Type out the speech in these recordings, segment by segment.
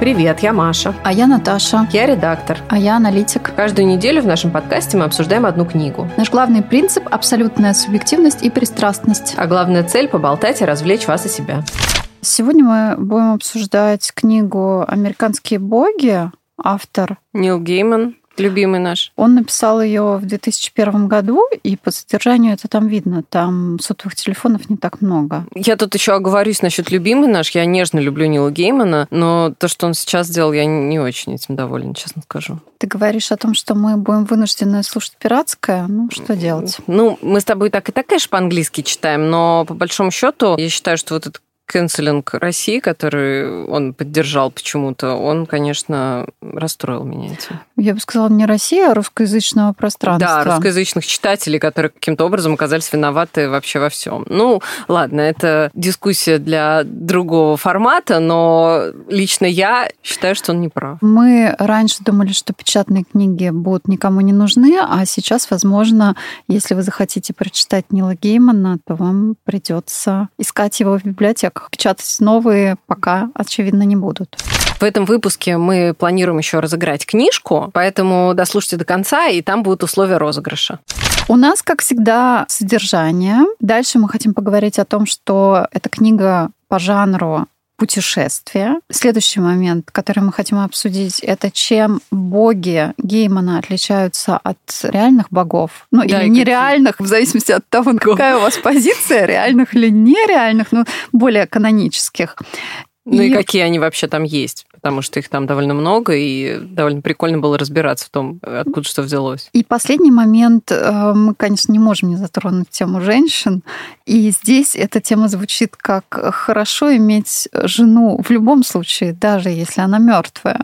Привет, я Маша. А я Наташа. Я редактор. А я аналитик. Каждую неделю в нашем подкасте мы обсуждаем одну книгу. Наш главный принцип – абсолютная субъективность и пристрастность. А главная цель – поболтать и развлечь вас и себя. Сегодня мы будем обсуждать книгу «Американские боги», автор Нил Гейман любимый наш. Он написал ее в 2001 году, и по содержанию это там видно. Там сотовых телефонов не так много. Я тут еще оговорюсь насчет любимый наш. Я нежно люблю Нила Геймана, но то, что он сейчас сделал, я не очень этим доволен, честно скажу. Ты говоришь о том, что мы будем вынуждены слушать пиратское. Ну, что делать? Ну, мы с тобой так и так, конечно, по-английски читаем, но по большому счету я считаю, что вот этот канцелинг России, который он поддержал почему-то, он, конечно, расстроил меня этим. Я бы сказала, не Россия, а русскоязычного пространства. Да, русскоязычных читателей, которые каким-то образом оказались виноваты вообще во всем. Ну, ладно, это дискуссия для другого формата, но лично я считаю, что он не прав. Мы раньше думали, что печатные книги будут никому не нужны, а сейчас, возможно, если вы захотите прочитать Нила Геймана, то вам придется искать его в библиотеках так печатать новые пока, очевидно, не будут. В этом выпуске мы планируем еще разыграть книжку, поэтому дослушайте до конца, и там будут условия розыгрыша. У нас, как всегда, содержание. Дальше мы хотим поговорить о том, что эта книга по жанру путешествия. Следующий момент, который мы хотим обсудить, это чем боги Геймана отличаются от реальных богов. Ну, да, или нереальных, какие? в зависимости от того, какая у вас позиция, реальных или нереальных, ну, более канонических. Ну и, и какие они вообще там есть, потому что их там довольно много, и довольно прикольно было разбираться в том, откуда что взялось. И последний момент, э, мы, конечно, не можем не затронуть тему женщин, и здесь эта тема звучит как хорошо иметь жену в любом случае, даже если она мертвая.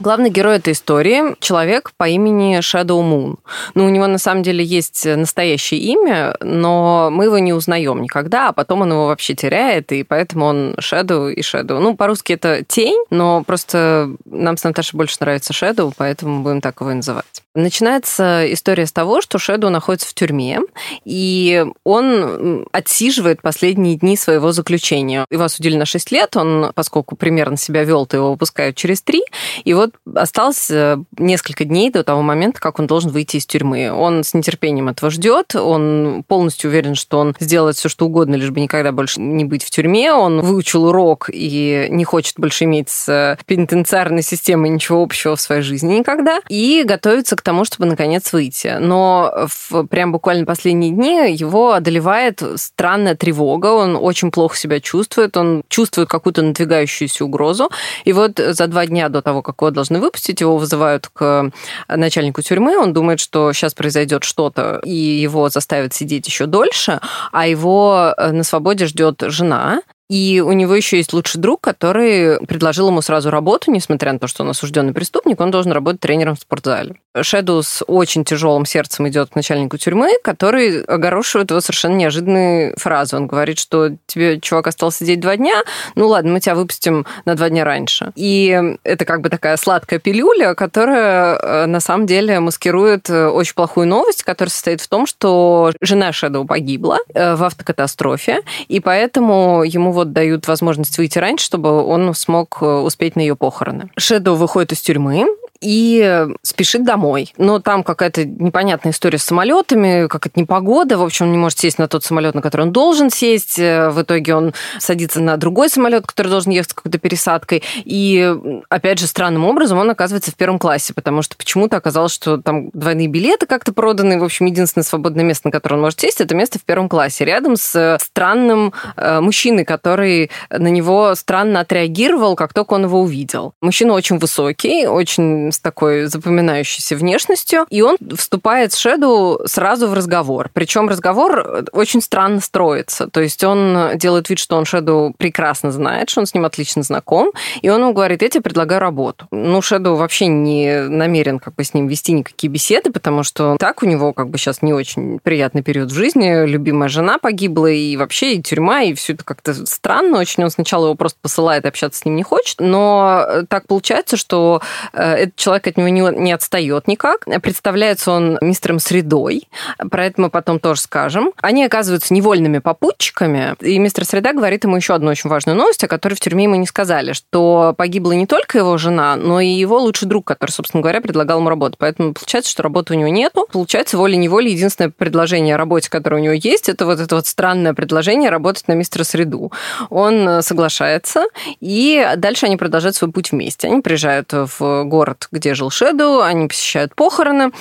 Главный герой этой истории – человек по имени Shadow Moon. Ну, у него на самом деле есть настоящее имя, но мы его не узнаем никогда, а потом он его вообще теряет, и поэтому он Shadow и Shadow. Ну, по-русски это тень, но просто нам с Наташей больше нравится Shadow, поэтому будем так его и называть. Начинается история с того, что Шэдоу находится в тюрьме, и он отсиживает последние дни своего заключения. Его осудили на 6 лет, он, поскольку примерно себя вел, то его выпускают через 3, и вот осталось несколько дней до того момента, как он должен выйти из тюрьмы. Он с нетерпением этого ждет, он полностью уверен, что он сделает все, что угодно, лишь бы никогда больше не быть в тюрьме. Он выучил урок и не хочет больше иметь с пенитенциарной системой ничего общего в своей жизни никогда, и готовится к тому, чтобы наконец выйти. Но в прям буквально последние дни его одолевает странная тревога, он очень плохо себя чувствует, он чувствует какую-то надвигающуюся угрозу. И вот за два дня до того, как его должны выпустить, его вызывают к начальнику тюрьмы, он думает, что сейчас произойдет что-то, и его заставят сидеть еще дольше, а его на свободе ждет жена, и у него еще есть лучший друг, который предложил ему сразу работу, несмотря на то, что он осужденный преступник, он должен работать тренером в спортзале. Шэдоу с очень тяжелым сердцем идет к начальнику тюрьмы, который огорошивает его совершенно неожиданной фразой. Он говорит, что тебе, чувак, осталось сидеть два дня, ну ладно, мы тебя выпустим на два дня раньше. И это как бы такая сладкая пилюля, которая э, на самом деле маскирует э, очень плохую новость, которая состоит в том, что жена Шэдоу погибла э, в автокатастрофе, и поэтому ему вот дают возможность выйти раньше, чтобы он смог успеть на ее похороны. Шэдоу выходит из тюрьмы, и спешит домой. Но там какая-то непонятная история с самолетами, как это непогода. В общем, он не может сесть на тот самолет, на который он должен сесть. В итоге он садится на другой самолет, который должен ехать с какой-то пересадкой. И, опять же, странным образом он оказывается в первом классе, потому что почему-то оказалось, что там двойные билеты как-то проданы. В общем, единственное свободное место, на которое он может сесть, это место в первом классе, рядом с странным э, мужчиной, который на него странно отреагировал, как только он его увидел. Мужчина очень высокий, очень с такой запоминающейся внешностью, и он вступает с Шэдоу сразу в разговор. Причем разговор очень странно строится. То есть он делает вид, что он Шэдоу прекрасно знает, что он с ним отлично знаком, и он ему говорит, я тебе предлагаю работу. Ну, Шэдоу вообще не намерен как бы с ним вести никакие беседы, потому что так у него как бы сейчас не очень приятный период в жизни, любимая жена погибла, и вообще и тюрьма, и все это как-то странно очень. Он сначала его просто посылает, общаться с ним не хочет, но так получается, что э, этот человек от него не, не отстает никак. Представляется он мистером Средой. Про это мы потом тоже скажем. Они оказываются невольными попутчиками. И мистер Среда говорит ему еще одну очень важную новость, о которой в тюрьме ему не сказали, что погибла не только его жена, но и его лучший друг, который, собственно говоря, предлагал ему работу. Поэтому получается, что работы у него нету. Получается, волей-неволей единственное предложение о работе, которое у него есть, это вот это вот странное предложение работать на мистера Среду. Он соглашается, и дальше они продолжают свой путь вместе. Они приезжают в город, где жил Шеду, они посещают похороны,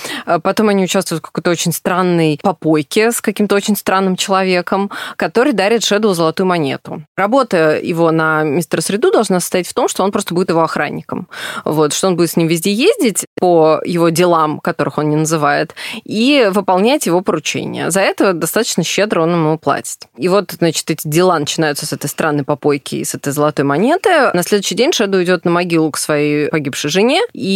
потом они участвуют в какой-то очень странной попойке с каким-то очень странным человеком, который дарит Шеду золотую монету. Работа его на мистера Среду должна состоять в том, что он просто будет его охранником. Вот, что он будет с ним везде ездить по его делам, которых он не называет, и выполнять его поручения. За это достаточно щедро он ему платит. И вот, значит, эти дела начинаются с этой странной попойки и с этой золотой монеты. На следующий день Шеду идет на могилу к своей погибшей жене, и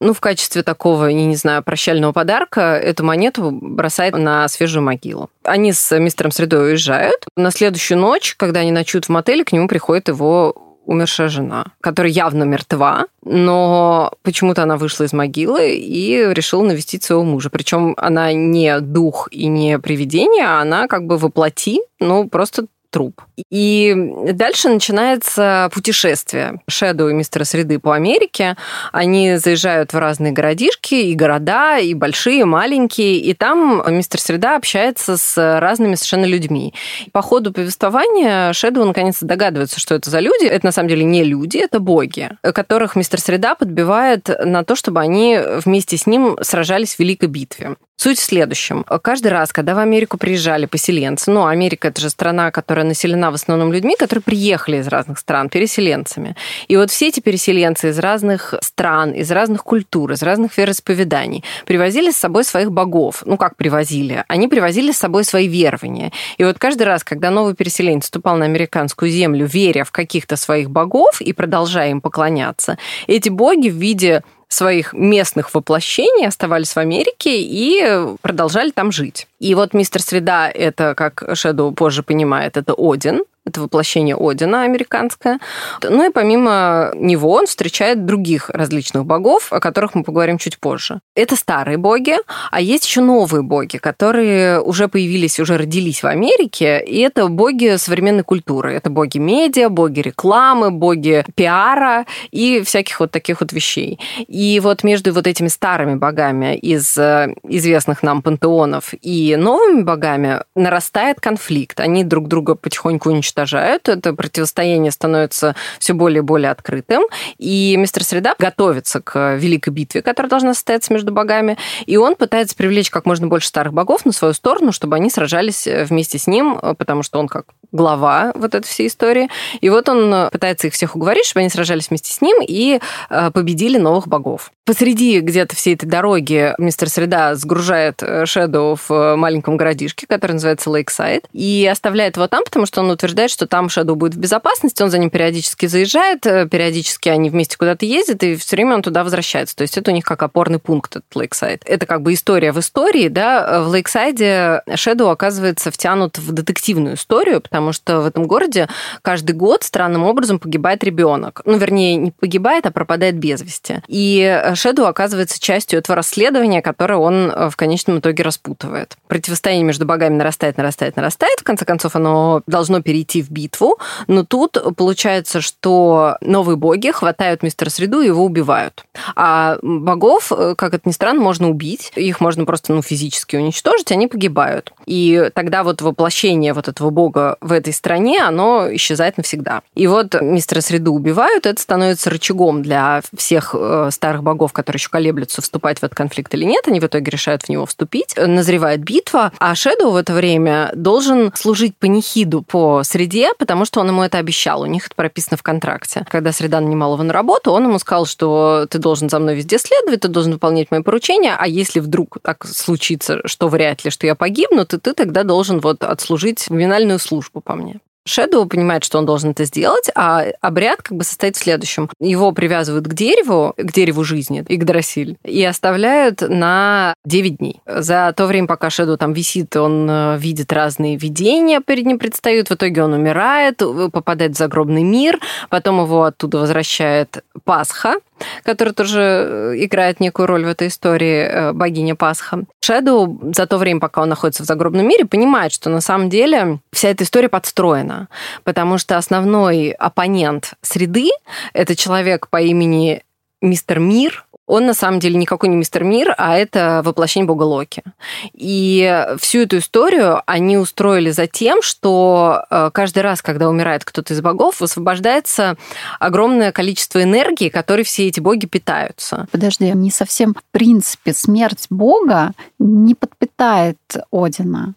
ну, в качестве такого, я не знаю, прощального подарка эту монету бросает на свежую могилу. Они с мистером Средой уезжают. На следующую ночь, когда они ночуют в мотеле, к нему приходит его умершая жена, которая явно мертва, но почему-то она вышла из могилы и решила навестить своего мужа. Причем она не дух и не привидение, а она как бы воплоти, ну, просто труп. И дальше начинается путешествие Шэдоу и мистера Среды по Америке. Они заезжают в разные городишки и города, и большие, и маленькие, и там мистер Среда общается с разными совершенно людьми. По ходу повествования Шэдоу наконец-то догадывается, что это за люди. Это на самом деле не люди, это боги, которых мистер Среда подбивает на то, чтобы они вместе с ним сражались в великой битве. Суть в следующем. Каждый раз, когда в Америку приезжали поселенцы, ну, Америка – это же страна, которая населена в основном людьми, которые приехали из разных стран, переселенцами. И вот все эти переселенцы из разных стран, из разных культур, из разных вероисповеданий привозили с собой своих богов. Ну, как привозили? Они привозили с собой свои верования. И вот каждый раз, когда новый переселенец вступал на американскую землю, веря в каких-то своих богов и продолжая им поклоняться, эти боги в виде своих местных воплощений оставались в Америке и продолжали там жить. И вот мистер Среда, это, как Шэдоу позже понимает, это Один, это воплощение Одина американское. Ну и помимо него он встречает других различных богов, о которых мы поговорим чуть позже. Это старые боги, а есть еще новые боги, которые уже появились, уже родились в Америке, и это боги современной культуры. Это боги медиа, боги рекламы, боги пиара и всяких вот таких вот вещей. И вот между вот этими старыми богами из э, известных нам пантеонов и новыми богами нарастает конфликт. Они друг друга потихоньку уничтожают уничтожают, это противостояние становится все более и более открытым, и мистер Среда готовится к великой битве, которая должна состояться между богами, и он пытается привлечь как можно больше старых богов на свою сторону, чтобы они сражались вместе с ним, потому что он как глава вот этой всей истории. И вот он пытается их всех уговорить, чтобы они сражались вместе с ним и э, победили новых богов. Посреди где-то всей этой дороги мистер Среда сгружает э, Шэдоу в маленьком городишке, который называется Лейксайд, и оставляет его там, потому что он утверждает, что там Шэдоу будет в безопасности, он за ним периодически заезжает, э, периодически они вместе куда-то ездят, и все время он туда возвращается. То есть это у них как опорный пункт, этот Лейксайд. Это как бы история в истории, да. В Лейксайде Шэдоу оказывается втянут в детективную историю, потому что в этом городе каждый год странным образом погибает ребенок. Ну, вернее, не погибает, а пропадает без вести. И Шэдоу оказывается частью этого расследования, которое он э, в конечном итоге распутывает. Противостояние между богами нарастает, нарастает, нарастает. В конце концов, оно должно перейти в битву, но тут получается, что новые боги хватают мистера Среду и его убивают. А богов, как это ни странно, можно убить, их можно просто ну, физически уничтожить, они погибают. И тогда вот воплощение вот этого бога этой стране, оно исчезает навсегда. И вот мистера Среду убивают, это становится рычагом для всех э, старых богов, которые еще колеблются, вступать в этот конфликт или нет. Они в итоге решают в него вступить. Назревает битва, а Шэдоу в это время должен служить панихиду по среде, потому что он ему это обещал. У них это прописано в контракте. Когда среда нанимал его на работу, он ему сказал, что ты должен за мной везде следовать, ты должен выполнять мои поручения, а если вдруг так случится, что вряд ли, что я погибну, то ты тогда должен вот отслужить криминальную службу по мне. Шэдоу понимает, что он должен это сделать, а обряд как бы состоит в следующем. Его привязывают к дереву, к дереву жизни, Игдрасиль, и оставляют на 9 дней. За то время, пока Шэдоу там висит, он э, видит разные видения перед ним предстают. В итоге он умирает, попадает в загробный мир, потом его оттуда возвращает Пасха, которая тоже э, играет некую роль в этой истории, э, богиня Пасха. Шэдоу за то время, пока он находится в загробном мире, понимает, что на самом деле вся эта история подстроена, потому что основной оппонент среды — это человек по имени Мистер Мир, он на самом деле никакой не мистер Мир, а это воплощение бога Локи. И всю эту историю они устроили за тем, что э, каждый раз, когда умирает кто-то из богов, высвобождается огромное количество энергии, которой все эти боги питаются. Подожди, не совсем в принципе смерть бога не подпитает Одина.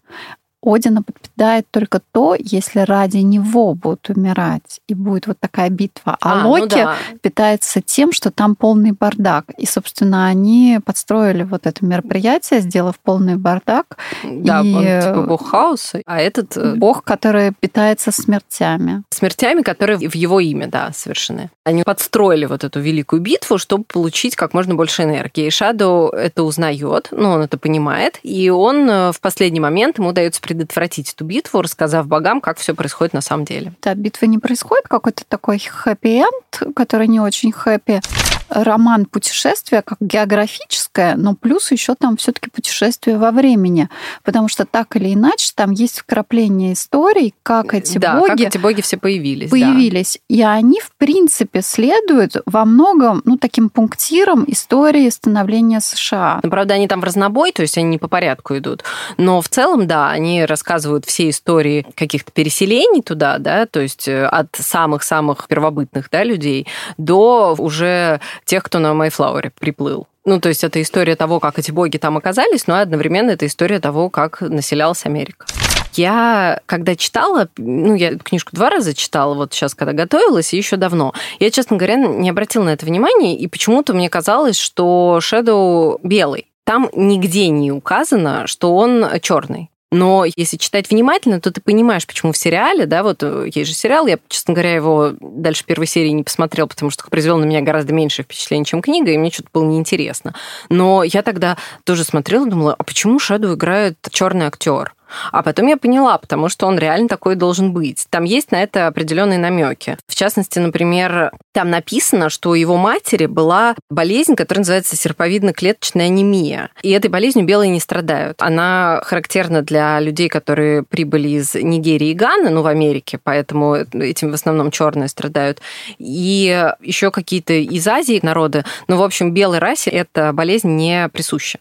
Одина подпитает только то, если ради него будут умирать, и будет вот такая битва. А, а ну Локи ну да. питается тем, что там полный бардак. И, собственно, они подстроили вот это мероприятие, сделав полный бардак. Да, и... он типа бог хаоса, а этот... Э, бог, который питается смертями. Смертями, которые в его имя, да, совершены. Они подстроили вот эту великую битву, чтобы получить как можно больше энергии. И Шадоу это узнает, ну, он это понимает, и он э, в последний момент ему дается предотвратить эту битву, рассказав богам, как все происходит на самом деле. Да, битва не происходит, какой-то такой хэппи-энд, который не очень хэппи роман путешествия как географическое, но плюс еще там все-таки путешествие во времени, потому что так или иначе там есть вкрапление историй, как эти да, боги, как эти боги все появились, появились, да. и они в принципе следуют во многом, ну таким пунктирам истории становления США. Ну, правда, они там в разнобой, то есть они не по порядку идут, но в целом, да, они рассказывают все истории каких-то переселений туда, да, то есть э, от самых-самых первобытных, да, людей до уже тех, кто на Майфлауэре приплыл. Ну, то есть это история того, как эти боги там оказались, но одновременно это история того, как населялась Америка. Я, когда читала, ну, я книжку два раза читала, вот сейчас, когда готовилась, и еще давно, я, честно говоря, не обратила на это внимания, и почему-то мне казалось, что Shadow белый. Там нигде не указано, что он черный. Но если читать внимательно, то ты понимаешь, почему в сериале, да, вот э, есть же сериал, я, честно говоря, его дальше первой серии не посмотрел, потому что произвел на меня гораздо меньше впечатлений, чем книга, и мне что-то было неинтересно. Но я тогда тоже смотрела, думала, а почему Шаду играет черный актер? А потом я поняла, потому что он реально такой должен быть. Там есть на это определенные намеки. В частности, например, там написано, что у его матери была болезнь, которая называется серповидно-клеточная анемия. И этой болезнью белые не страдают. Она характерна для людей, которые прибыли из Нигерии и Ганы, ну, в Америке, поэтому этим в основном черные страдают. И еще какие-то из Азии народы. Ну, в общем, белой расе эта болезнь не присуща.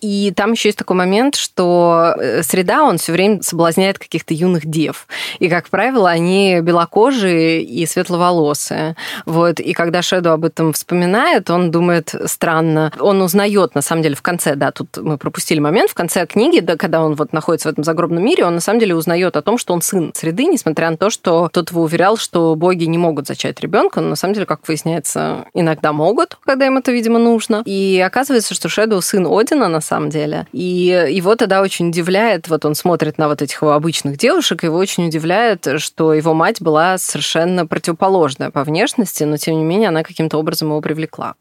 И там еще есть такой момент, что э, среда, он все время соблазняет каких-то юных дев. И, как правило, они белокожие и светловолосые. Вот. И когда Шеду об этом вспоминает, он думает странно. Он узнает, на самом деле, в конце, да, тут мы пропустили момент, в конце книги, да, когда он вот находится в этом загробном мире, он на самом деле узнает о том, что он сын среды, несмотря на то, что тот его уверял, что боги не могут зачать ребенка, но на самом деле, как выясняется, иногда могут, когда им это, видимо, нужно. И оказывается, что Шеду сын Одина на самом деле. И его тогда очень удивляет, вот он смотрит на вот этих его обычных девушек, его очень удивляет, что его мать была совершенно противоположная по внешности, но тем не менее она каким-то образом его привлекла.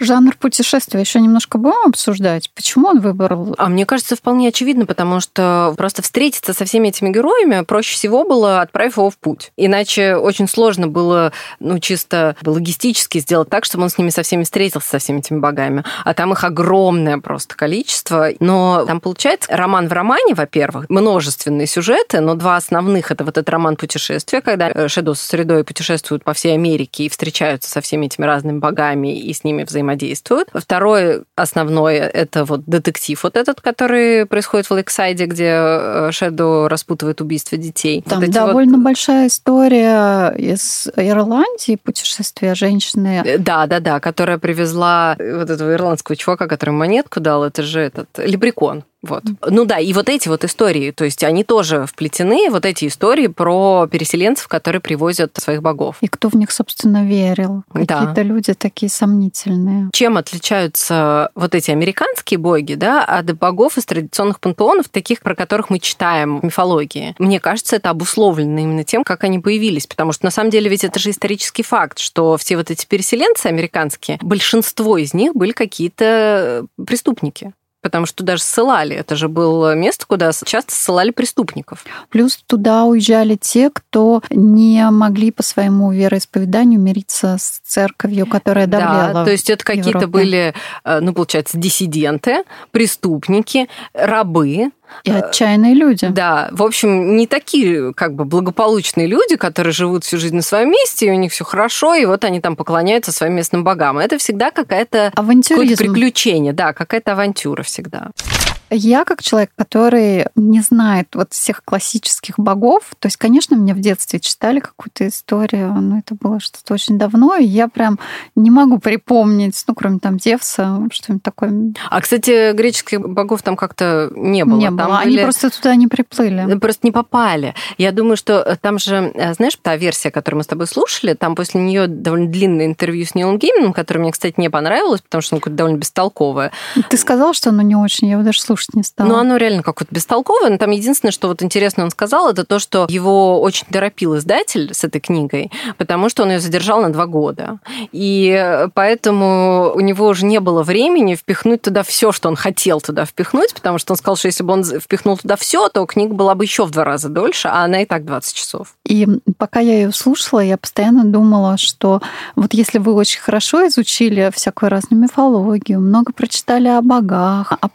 Жанр путешествия еще немножко будем обсуждать. Почему он выбрал? А мне кажется, вполне очевидно, потому что просто встретиться со всеми этими героями проще всего было, отправив его в путь. Иначе очень сложно было, ну, чисто логистически сделать так, чтобы он с ними со всеми встретился, со всеми этими богами. А там их огромное просто количество. Но там получается роман в романе, во-первых, множественные сюжеты, но два основных это вот этот роман путешествия, когда Шедо с средой путешествуют по всей Америке и встречаются со всеми этими разными богами и с ними взаимодействуют взаимодействуют. Второе основное – это вот детектив вот этот, который происходит в Лейксайде, где э, Шэдоу распутывает убийство детей. Там вот довольно вот... большая история из Ирландии, путешествия женщины. Э, да, да, да, которая привезла вот этого ирландского чувака, который монетку дал, это же этот лебрекон. Вот. Ну да, и вот эти вот истории, то есть они тоже вплетены, вот эти истории про переселенцев, которые привозят своих богов. И кто в них, собственно, верил? Какие-то да. люди такие сомнительные. Чем отличаются вот эти американские боги, да, от богов из традиционных пантеонов, таких, про которых мы читаем в мифологии? Мне кажется, это обусловлено именно тем, как они появились, потому что на самом деле ведь это же исторический факт, что все вот эти переселенцы американские, большинство из них были какие-то преступники. Потому что туда же ссылали. Это же было место, куда часто ссылали преступников. Плюс туда уезжали те, кто не могли по своему вероисповеданию мириться с церковью, которая давляла. Да, то есть это какие-то были, э, ну, получается, диссиденты, преступники, рабы, и отчаянные люди. Да, в общем, не такие как бы благополучные люди, которые живут всю жизнь на своем месте, и у них все хорошо, и вот они там поклоняются своим местным богам. Это всегда какая-то приключение, да, какая-то авантюра всегда. Я как человек, который не знает вот всех классических богов, то есть, конечно, мне в детстве читали какую-то историю, но это было что-то очень давно, и я прям не могу припомнить, ну, кроме там Зевса, что-нибудь такое. А, кстати, греческих богов там как-то не было. Не там было, были... они просто туда не приплыли. Просто не попали. Я думаю, что там же, э, знаешь, та версия, которую мы с тобой слушали, там после нее довольно длинное интервью с Нилом Гейманом, которое мне, кстати, не понравилось, потому что оно довольно бестолковое. Ты сказал, что оно не очень, я его даже слушал слушать не стала. Ну, оно реально как-то бестолковое. Но там единственное, что вот интересно он сказал, это то, что его очень торопил издатель с этой книгой, потому что он ее задержал на два года. И поэтому у него уже не было времени впихнуть туда все, что он хотел туда впихнуть, потому что он сказал, что если бы он впихнул туда все, то книга была бы еще в два раза дольше, а она и так 20 часов. И пока я ее слушала, я постоянно думала, что вот если вы очень хорошо изучили всякую разную мифологию, много прочитали о богах, о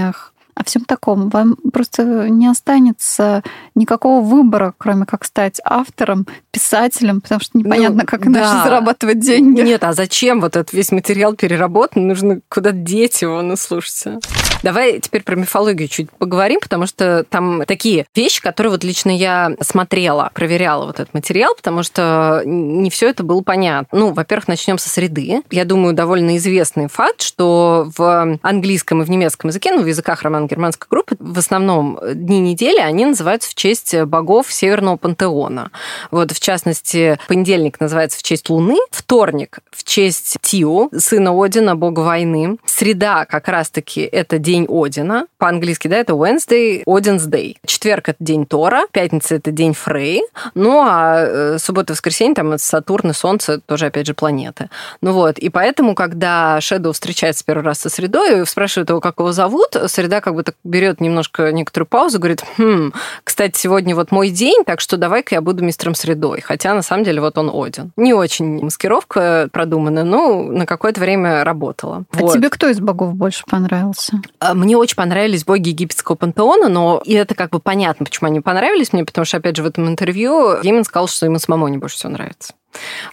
преданиях, о всем таком. Вам просто не останется никакого выбора, кроме как стать автором, писателем, потому что непонятно, ну, как да. иначе зарабатывать деньги. Нет, а зачем вот этот весь материал переработан? Нужно куда-то деть его, ну слушайте. Давай теперь про мифологию чуть поговорим, потому что там такие вещи, которые вот лично я смотрела, проверяла вот этот материал, потому что не все это было понятно. Ну, во-первых, начнем со среды. Я думаю, довольно известный факт, что в английском и в немецком языке, ну, в языках роман-германской группы, в основном дни недели, они называются в честь богов Северного пантеона. Вот, в частности, понедельник называется в честь Луны, вторник в честь Тиу, сына Одина, бога войны. Среда как раз-таки это день день Одина. По-английски, да, это Wednesday, Odin's Day. Четверг – это день Тора, пятница – это день Фрей. Ну, а э, суббота и воскресенье, там это Сатурн и Солнце, тоже, опять же, планеты. Ну вот, и поэтому, когда Shadow встречается первый раз со средой, спрашивает его, как его зовут, среда как бы так берет немножко некоторую паузу, говорит, хм, кстати, сегодня вот мой день, так что давай-ка я буду мистером средой. Хотя, на самом деле, вот он Один. Не очень маскировка продуманная, но на какое-то время работала. А вот. тебе кто из богов больше понравился? А, мне очень понравились боги египетского пантеона, но и это как бы понятно, почему они понравились мне, потому что, опять же, в этом интервью Гейман сказал, что ему самому не больше всего нравится.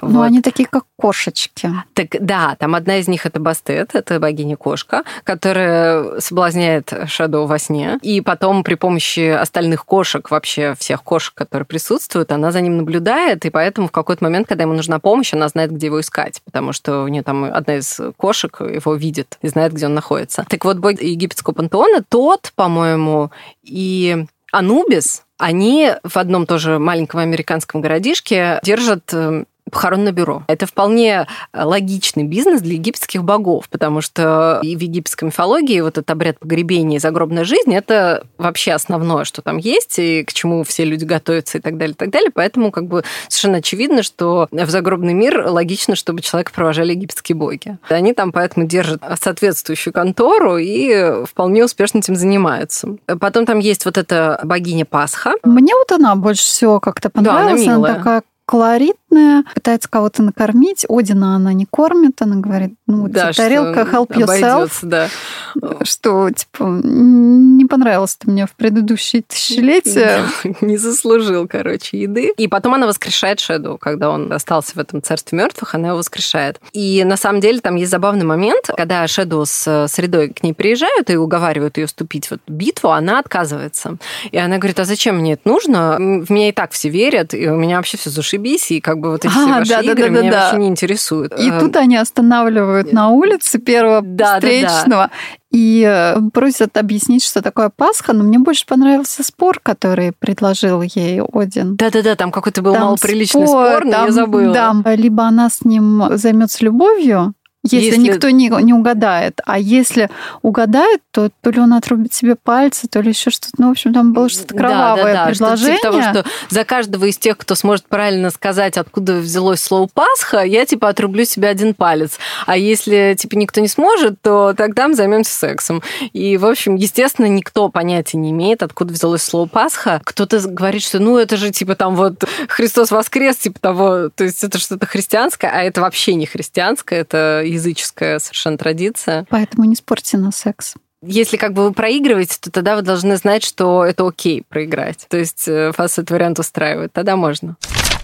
Ну, вот. они такие, как кошечки. Так, да, там одна из них это Бастет, это богиня-кошка, которая соблазняет Шадоу во сне. И потом при помощи остальных кошек, вообще всех кошек, которые присутствуют, она за ним наблюдает, и поэтому в какой-то момент, когда ему нужна помощь, она знает, где его искать, потому что у нее там одна из кошек его видит и знает, где он находится. Так вот, бог египетского пантеона, тот, по-моему, и Анубис, они в одном тоже маленьком американском городишке держат э, похоронное бюро. Это вполне э, логичный бизнес для египетских богов, потому что и в египетской мифологии вот этот обряд погребения и загробная жизнь – это вообще основное, что там есть, и к чему все люди готовятся и так далее, и так далее. Поэтому как бы совершенно очевидно, что в загробный мир логично, чтобы человека провожали египетские боги. Они там поэтому держат соответствующую контору и вполне успешно этим занимаются. Потом там есть вот эта богиня Пасха. Мне вот она больше всего как-то понравилась. Да, она, милая. она такая колоритная, пытается кого-то накормить. Одина она не кормит, она говорит, ну, да, типа, тарелка help yourself. Да. Что, типа, не понравилось ты мне в предыдущие тысячелетия. Не заслужил, короче, еды. И потом она воскрешает Шеду, когда он остался в этом царстве мертвых, она его воскрешает. И на самом деле там есть забавный момент, когда Шеду с средой к ней приезжают и уговаривают ее вступить в эту битву, она отказывается. И она говорит, а зачем мне это нужно? В меня и так все верят, и у меня вообще все зашибись и как бы вот эти а, все ваши да, игры да, да, меня да. вообще не интересуют. И тут они останавливают на улице первого да, встречного. Да, да и э, просят объяснить, что такое Пасха, но мне больше понравился спор, который предложил ей Один. Да-да-да, там какой-то был там малоприличный спор, спор но там, я забыла. Да, либо она с ним займется любовью, Если, если... никто не, не угадает. А если угадает, то то ли он отрубит себе пальцы, то ли еще что-то. Ну, в общем, там было что-то кровавое да, да, да, предложение. Что, типа того, что за каждого из тех, кто сможет правильно сказать, откуда взялось слово Пасха, я типа отрублю себе один палец. А если типа никто не сможет, то тогда мы займемся сексом. И, в общем, естественно, никто понятия не имеет, откуда взялось слово Пасха. Кто-то говорит, что ну это же типа там вот Христос воскрес, типа того, то есть это что-то христианское, а это вообще не христианское, это языческая совершенно традиция. Поэтому не спорьте на секс если как бы вы проигрываете, то тогда вы должны знать, что это окей проиграть. То есть э, вас этот вариант устраивает. Тогда можно.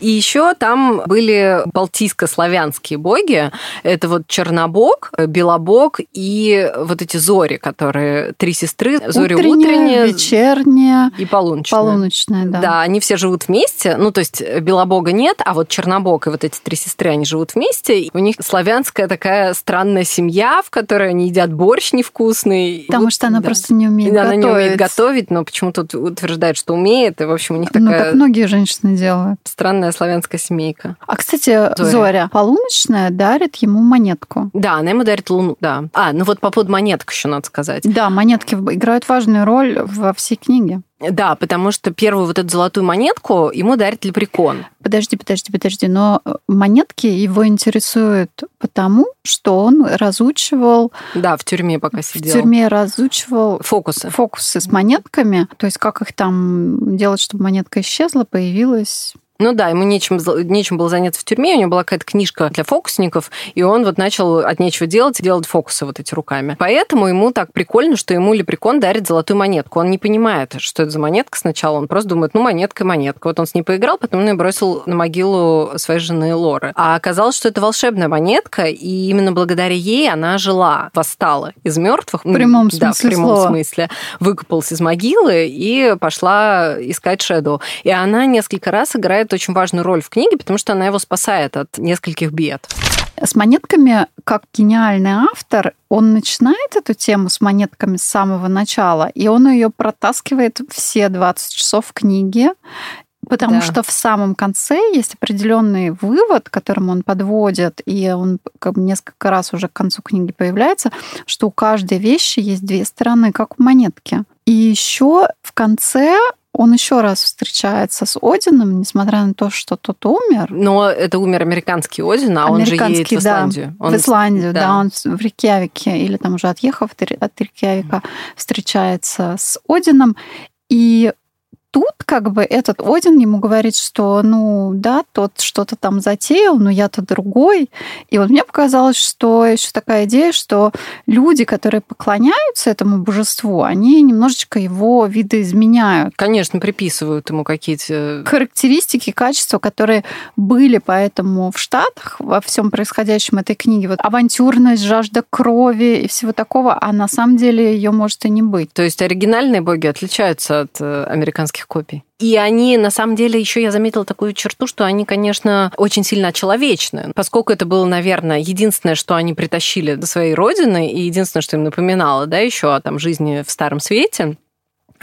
И еще там были балтийско-славянские боги. Это вот Чернобог, Белобог и вот эти зори, которые три сестры. Зори утренняя, вечерняя и полуночная. Полуночная, да. Да, они все живут вместе. Ну, то есть Белобога нет, а вот Чернобог и вот эти три сестры, они живут вместе. И у них славянская такая странная семья, в которой они едят борщ невкусный. Потому вот, что она да. просто не умеет да, готовить. Она не умеет готовить, но почему-то утверждает, что умеет. И, в общем, у них такая... Ну, так многие женщины делают. Странная славянская семейка. А, кстати, Зоря. Зоря полуночная дарит ему монетку. Да, она ему дарит луну, да. А, ну вот по поводу монеток еще надо сказать. Да, монетки играют важную роль во всей книге. Да, потому что первую вот эту золотую монетку ему дарит лепрекон. Подожди, подожди, подожди. Но э, монетки его интересуют потому, что он разучивал... Да, в тюрьме пока сидел. В тюрьме разучивал... Фокусы. Фокусы с монетками. То есть как их там делать, чтобы монетка исчезла, появилась ну да, ему нечем, нечем было заняться в тюрьме, у него была какая-то книжка для фокусников, и он вот начал от нечего делать делать фокусы вот эти руками. Поэтому ему так прикольно, что ему лепрекон дарит золотую монетку. Он не понимает, что это за монетка сначала, он просто думает, ну, монетка, монетка. Вот он с ней поиграл, потом он ее бросил на могилу своей жены Лоры. А оказалось, что это волшебная монетка, и именно благодаря ей она жила, восстала из мертвых. В прямом смысле Да, в прямом слова. смысле. Выкупалась из могилы и пошла искать Шэдоу. И она несколько раз играет очень важную роль в книге, потому что она его спасает от нескольких бед. С монетками, как гениальный автор, он начинает эту тему с монетками с самого начала, и он ее протаскивает все 20 часов в книге, Потому да. что в самом конце есть определенный вывод, к которому он подводит, и он как бы несколько раз уже к концу книги появляется, что у каждой вещи есть две стороны, как у монетки. И еще в конце он еще раз встречается с Одином, несмотря на то, что тот умер. Но это умер американский Один, а он же едет в Исландию. Да, он... В Исландию, да. да, он в Рикьявике, или там уже отъехав от Рикьявика, встречается с Одином. И тут как бы этот Один ему говорит, что, ну, да, тот что-то там затеял, но я-то другой. И вот мне показалось, что еще такая идея, что люди, которые поклоняются этому божеству, они немножечко его видоизменяют. Конечно, приписывают ему какие-то... Характеристики, качества, которые были поэтому в Штатах во всем происходящем этой книге. Вот авантюрность, жажда крови и всего такого, а на самом деле ее может и не быть. То есть оригинальные боги отличаются от э, американских этих копий. И они, на самом деле, еще я заметила такую черту, что они, конечно, очень сильно человечны, поскольку это было, наверное, единственное, что они притащили до своей родины, и единственное, что им напоминало, да, еще о там жизни в Старом Свете,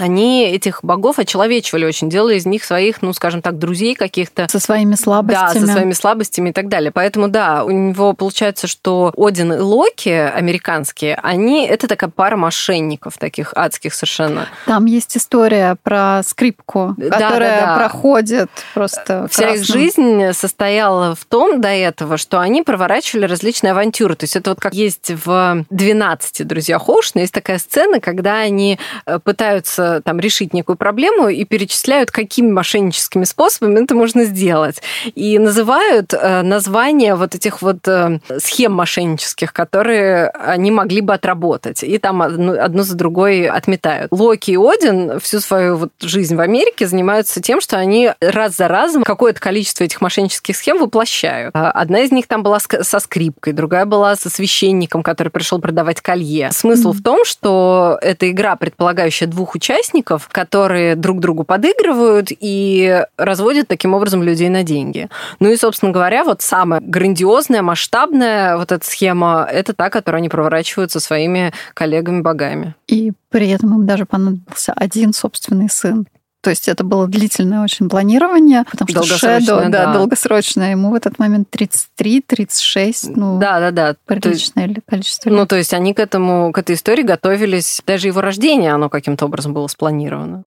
они этих богов очеловечивали очень, делали из них своих, ну, скажем так, друзей каких-то. Со своими слабостями. Да, со своими слабостями и так далее. Поэтому, да, у него получается, что Один и Локи американские, они, это такая пара мошенников таких адских совершенно. Там есть история про скрипку, да, которая да, да. проходит просто Вся красным. их жизнь состояла в том до этого, что они проворачивали различные авантюры. То есть это вот как есть в «12 друзьях Оушена», есть такая сцена, когда они э, пытаются там решить некую проблему и перечисляют, какими мошенническими способами это можно сделать. И называют э, названия вот этих вот э, схем мошеннических, которые они могли бы отработать. И там одну, одну за другой отметают. Локи и Один всю свою вот жизнь в Америке занимаются тем, что они раз за разом какое-то количество этих мошеннических схем воплощают. Одна из них там была со скрипкой, другая была со священником, который пришел продавать колье. Смысл mm-hmm. в том, что эта игра, предполагающая двух участников, участников, которые друг другу подыгрывают и разводят таким образом людей на деньги. Ну и, собственно говоря, вот самая грандиозная, масштабная вот эта схема, это та, которую они проворачивают со своими коллегами-богами. И при этом им даже понадобился один собственный сын. То есть это было длительное очень планирование, потому что Shadow, да, да. долгосрочное, ему в этот момент 33-36, ну, да, да, да. приличное есть, количество лет. Ну, то есть они к этому, к этой истории готовились, даже его рождение, оно каким-то образом было спланировано.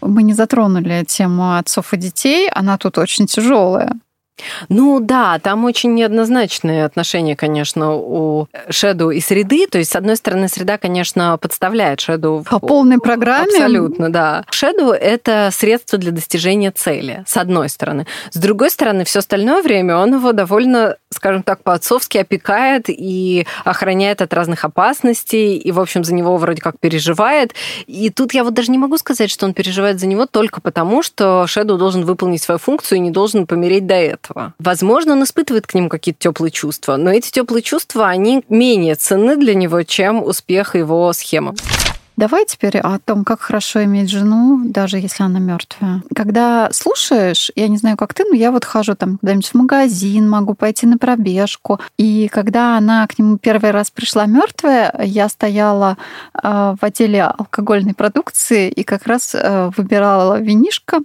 Мы не затронули тему отцов и детей, она тут очень тяжелая. Ну да, там очень неоднозначные отношения, конечно, у Shadow и среды. То есть, с одной стороны, среда, конечно, подставляет Shadow... По полной программе? Абсолютно, да. Shadow — это средство для достижения цели, с одной стороны. С другой стороны, все остальное время он его довольно, скажем так, по-отцовски опекает и охраняет от разных опасностей, и, в общем, за него вроде как переживает. И тут я вот даже не могу сказать, что он переживает за него только потому, что Shadow должен выполнить свою функцию и не должен помереть до этого этого. Возможно, он испытывает к нему какие-то теплые чувства, но эти теплые чувства, они менее ценны для него, чем успех его схемы. Давай теперь о том, как хорошо иметь жену, даже если она мертвая. Когда слушаешь, я не знаю, как ты, но я вот хожу там куда-нибудь в магазин, могу пойти на пробежку. И когда она к нему первый раз пришла мертвая, я стояла э, в отделе алкогольной продукции и как раз э, выбирала винишко.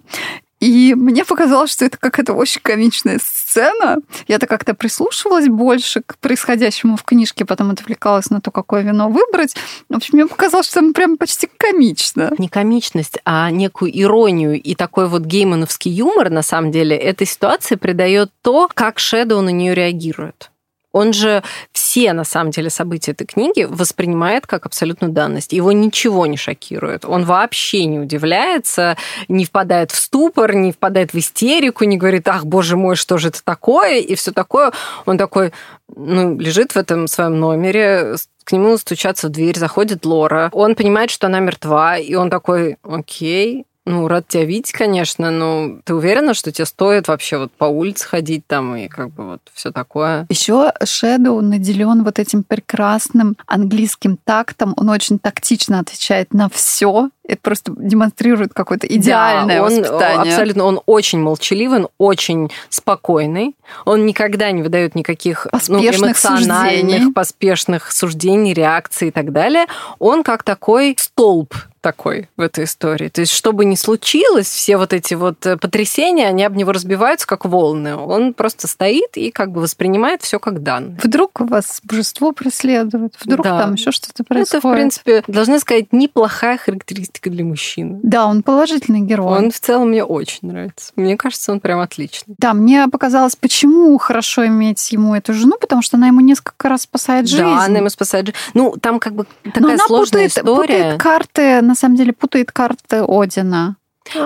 И мне показалось, что это какая-то очень комичная сцена. Я-то как-то прислушивалась больше к происходящему в книжке, потом отвлекалась на то, какое вино выбрать. В общем, мне показалось, что там прям почти комично. Не комичность, а некую иронию и такой вот геймановский юмор, на самом деле, этой ситуации придает то, как Шэдоу на нее реагирует. Он же все, на самом деле, события этой книги воспринимает как абсолютную данность. Его ничего не шокирует. Он вообще не удивляется, не впадает в ступор, не впадает в истерику, не говорит, ах, боже мой, что же это такое, и все такое. Он такой, ну, лежит в этом своем номере, к нему стучаться в дверь, заходит Лора. Он понимает, что она мертва, и он такой, окей, ну, рад тебя видеть, конечно, но ты уверена, что тебе стоит вообще вот по улице ходить там и как бы вот все такое? Еще Шэдоу наделен вот этим прекрасным английским тактом. Он очень тактично отвечает на все. Это просто демонстрирует какое-то идеальное да, он, воспитание. Абсолютно, он очень молчаливый, он очень спокойный. Он никогда не выдает никаких ну, поспешных ну, эмоциональных, суждений. поспешных суждений, реакций и так далее. Он как такой столб такой в этой истории. То есть, что бы ни случилось, все вот эти вот э, потрясения, они об него разбиваются, как волны. Он просто стоит и как бы воспринимает все как данное. Вдруг вас божество преследует, вдруг да. там еще что-то происходит. Это, в принципе, должна сказать, неплохая характеристика для мужчины. Да, он положительный герой. Он в целом мне очень нравится. Мне кажется, он прям отличный. Да, мне показалось, почему хорошо иметь ему эту жену, потому что она ему несколько раз спасает жизнь. Да, она ему спасает жизнь. Ну, там как бы такая Но она сложная путает, история. Путает карты на самом деле путает карты Одина.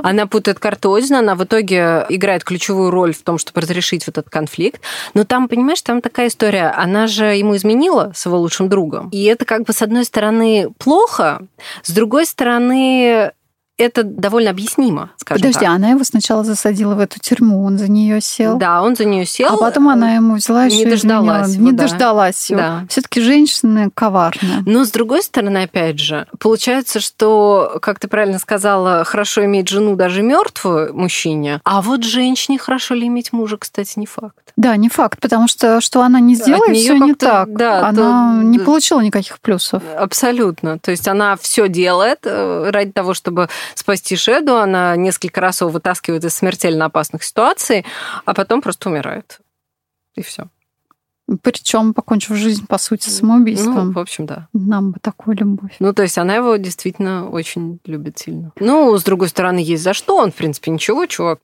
Она путает карты Одина, она в итоге играет ключевую роль в том, чтобы разрешить вот этот конфликт. Но там, понимаешь, там такая история. Она же ему изменила с его лучшим другом. И это как бы, с одной стороны, плохо, с другой стороны, это довольно объяснимо, скажем Подожди, так. она его сначала засадила в эту тюрьму, он за нее сел. Да, он за нее сел. А потом она ему взяла не еще дождалась его, не да. дождалась его. Да. Все-таки женщины коварны. Но с другой стороны, опять же, получается, что, как ты правильно сказала, хорошо иметь жену даже мертвую мужчине, а вот женщине хорошо ли иметь мужа, кстати, не факт. Да, не факт, потому что что она не сделает, все не так. Да, она то... не получила никаких плюсов. Абсолютно. То есть она все делает э, ради того, чтобы спасти Шеду, она несколько раз его вытаскивает из смертельно опасных ситуаций, а потом просто умирает. И все. Причем покончив жизнь, по сути, самоубийством. Ну, в общем, да. Нам бы такую любовь. Ну, то есть она его действительно очень любит сильно. Ну, с другой стороны, есть за что. Он, в принципе, ничего, чувак.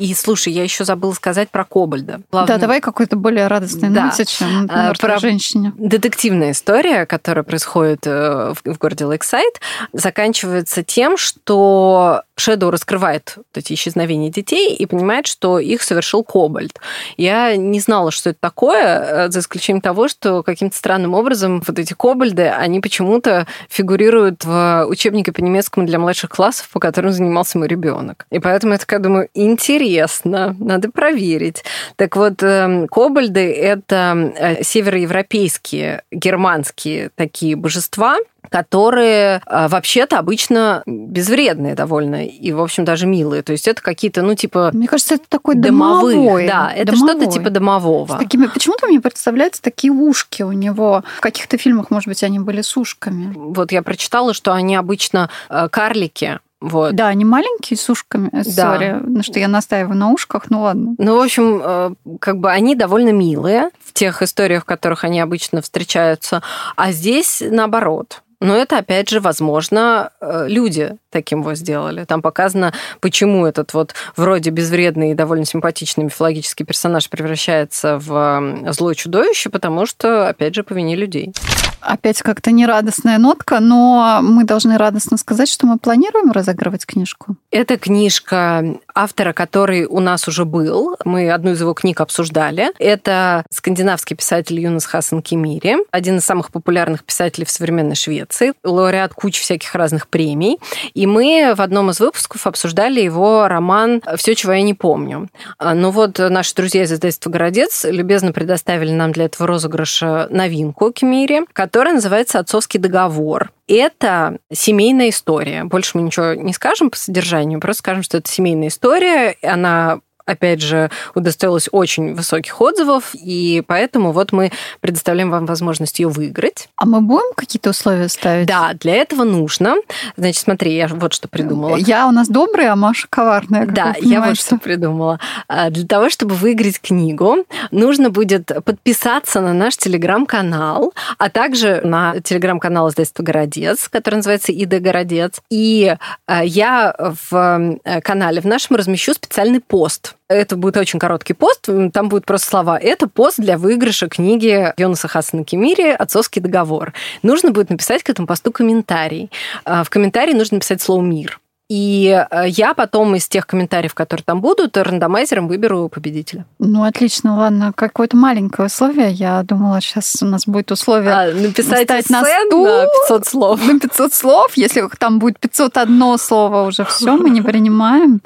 И слушай, я еще забыла сказать про Кобальда. Главное... Да, давай какой-то более радостный да. ноте, чем а, про женщине. Детективная история, которая происходит э, в городе Лейксайд, заканчивается тем, что Шэдоу раскрывает вот эти исчезновения детей и понимает, что их совершил кобольд. Я не знала, что это такое, э, за исключением того, что каким-то странным образом вот эти кобольды, они почему-то фигурируют в учебнике по немецкому для младших классов, по которым занимался мой ребенок. И поэтому я такая думаю, интересно, надо проверить. Так вот, эм, Кобальды — это э, североевропейские, германские такие божества, которые а, вообще-то обычно безвредные довольно и, в общем, даже милые. То есть это какие-то, ну, типа... Мне кажется, это такой домовых. домовой. Да, это что-то типа домового. С такими... Почему-то мне представляются такие ушки у него. В каких-то фильмах, может быть, они были с ушками. Вот я прочитала, что они обычно э, карлики, Вот. Да, они маленькие с ушками. Да. Сори, ну что я настаиваю на ушках, ну ладно. Ну, в общем, э, как бы они довольно милые в тех историях, в которых они обычно встречаются, а здесь наоборот. Но это, опять же, возможно, э, люди таким вот сделали. Там показано, почему этот вот вроде безвредный и довольно симпатичный мифологический персонаж превращается в злое чудовище, потому что, опять же, по вине людей. Опять как-то нерадостная нотка, но мы должны радостно сказать, что мы планируем разыгрывать книжку. Это книжка автора, который у нас уже был. Мы одну из его книг обсуждали. Это скандинавский писатель Юнас Хасан Кемири, один из самых популярных писателей в современной Швеции, лауреат кучи всяких разных премий. И мы в одном из выпусков обсуждали его роман «Все, чего я не помню». Ну вот наши друзья из издательства «Городец» любезно предоставили нам для этого розыгрыша новинку Кемири, которая называется «Отцовский договор». Это семейная история. Больше мы ничего не скажем по содержанию, просто скажем, что это семейная история. Она опять же, удостоилась очень высоких отзывов, и поэтому вот мы предоставляем вам возможность ее выиграть. А мы будем какие-то условия ставить? Да, для этого нужно. Значит, смотри, я вот что придумала. Я у нас добрая, а Маша коварная. Да, я вот что придумала. А, для того, чтобы выиграть книгу, нужно будет подписаться на наш телеграм-канал, а также на телеграм-канал издательства «Городец», который называется «ИД Городец». И а, я в э, канале в нашем размещу специальный пост это будет очень короткий пост, там будут просто слова. Это пост для выигрыша книги Йонаса Хасана Кемири «Отцовский договор». Нужно будет написать к этому посту комментарий. А, в комментарии нужно написать слово «мир». И э, я потом из тех комментариев, которые там будут, рандомайзером выберу победителя. Ну, отлично, ладно. Какое-то маленькое условие. Я думала, сейчас у нас будет условие а, написать на, стул, на 500 слов. На 500 слов. Если там будет 501 слово, уже все, мы не принимаем.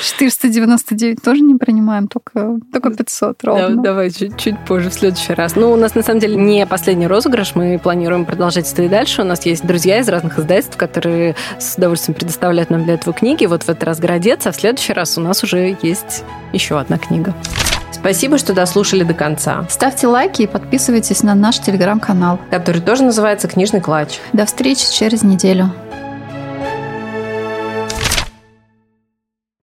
499 тоже не принимаем, только, только 500 ровно. Да, давай чуть, чуть позже, в следующий раз. Ну, у нас на самом деле не последний розыгрыш, мы планируем продолжать это и дальше. У нас есть друзья из разных издательств, которые с удовольствием предоставляют нам для этого книги. Вот в этот раз «Городец», а в следующий раз у нас уже есть еще одна книга. Спасибо, что дослушали до конца. Ставьте лайки и подписывайтесь на наш телеграм-канал, который тоже называется «Книжный клатч». До встречи через неделю.